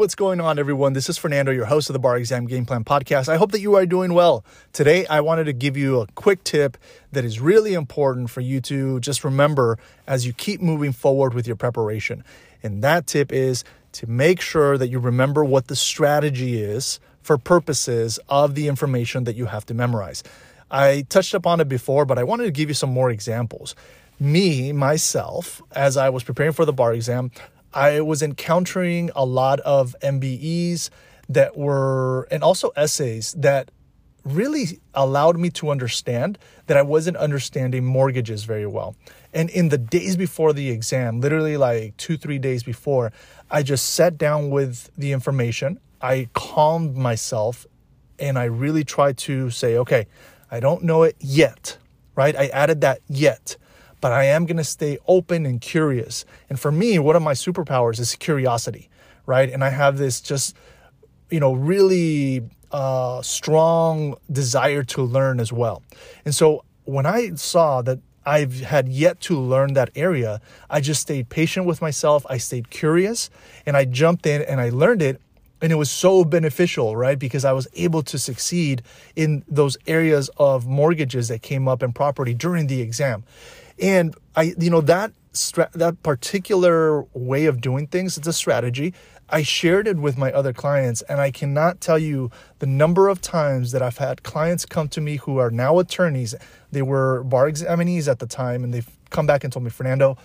what's going on, everyone? This is Fernando, your host of the Bar Exam Game Plan Podcast. I hope that you are doing well. Today, I wanted to give you a quick tip that is really important for you to just remember as you keep moving forward with your preparation. And that tip is to make sure that you remember what the strategy is for purposes of the information that you have to memorize. I touched upon it before, but I wanted to give you some more examples. Me, myself, as I was preparing for the bar exam, I was encountering a lot of MBEs that were, and also essays that really allowed me to understand that I wasn't understanding mortgages very well. And in the days before the exam, literally like two, three days before, I just sat down with the information. I calmed myself and I really tried to say, okay, I don't know it yet, right? I added that yet but I am going to stay open and curious. And for me, one of my superpowers is curiosity, right? And I have this just, you know, really uh, strong desire to learn as well. And so when I saw that I've had yet to learn that area, I just stayed patient with myself. I stayed curious and I jumped in and I learned it. And it was so beneficial, right? Because I was able to succeed in those areas of mortgages that came up in property during the exam. And I, you know, that stra- that particular way of doing things, it's a strategy. I shared it with my other clients, and I cannot tell you the number of times that I've had clients come to me who are now attorneys. They were bar examinees at the time, and they've come back and told me, Fernando,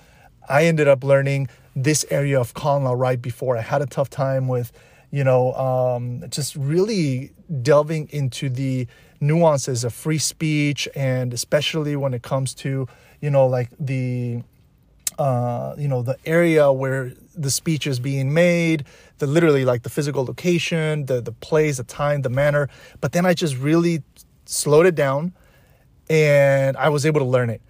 I ended up learning this area of con law right before. I had a tough time with, you know, um, just really delving into the nuances of free speech, and especially when it comes to you know, like the, uh, you know, the area where the speech is being made, the literally like the physical location, the the place, the time, the manner. But then I just really slowed it down, and I was able to learn it.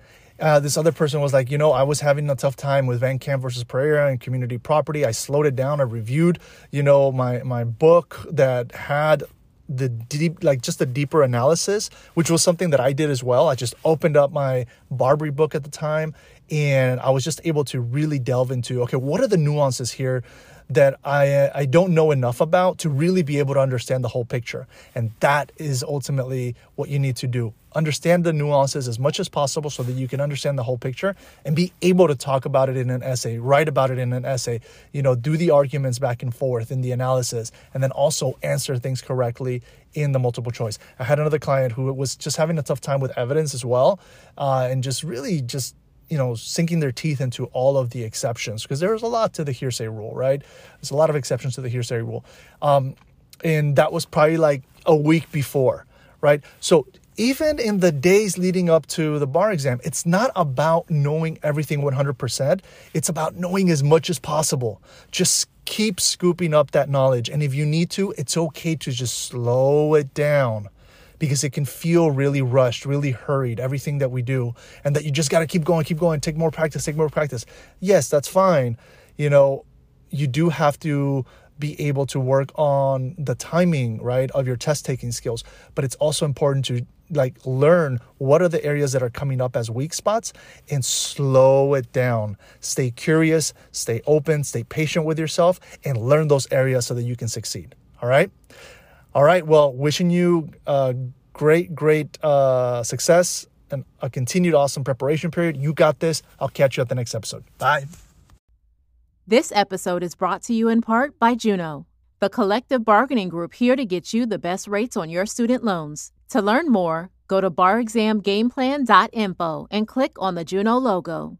Uh, this other person was like, you know, I was having a tough time with Van Camp versus Pereira and community property. I slowed it down. I reviewed, you know, my my book that had the deep like just a deeper analysis which was something that i did as well. I just opened up my BARBRI book at the time and i was just able to really delve into okay what are the nuances here that I I don't know enough about to really be able to understand the whole picture. And that is ultimately what you need to do. Understand the nuances as much as possible so that you can understand the whole picture and be able to talk about it in an essay, write about it in an essay, you know, do the arguments back and forth in the analysis, and then also answer things correctly in the multiple choice. I had another client who was just having a tough time with evidence as well, uh, and just really just you know, sinking their teeth into all of the exceptions because there's a lot to the hearsay rule, right? There's a lot of exceptions to the hearsay rule. Um, and that was probably like a week before, right? So even in the days leading up to the bar exam, it's not about knowing everything 100%. It's about knowing as much as possible. Just keep scooping up that knowledge. And if you need to, it's okay to just slow it down because it can feel really rushed, really hurried, everything that we do, and that you just got to keep going, keep going, take more practice, take more practice. Yes, that's fine. You know, you do have to be able to work on the timing, right, of your test taking skills, but it's also important to like learn what are the areas that are coming up as weak spots and slow it down. Stay curious, stay open, stay patient with yourself and learn those areas so that you can succeed. All right? All right. Well, wishing you uh, great, great uh, success and a continued awesome preparation period. You got this. I'll catch you at the next episode. Bye. This episode is brought to you in part by Juno, the collective bargaining group here to get you the best rates on your student loans. To learn more, go to barexamgameplan.info and click on the Juno logo.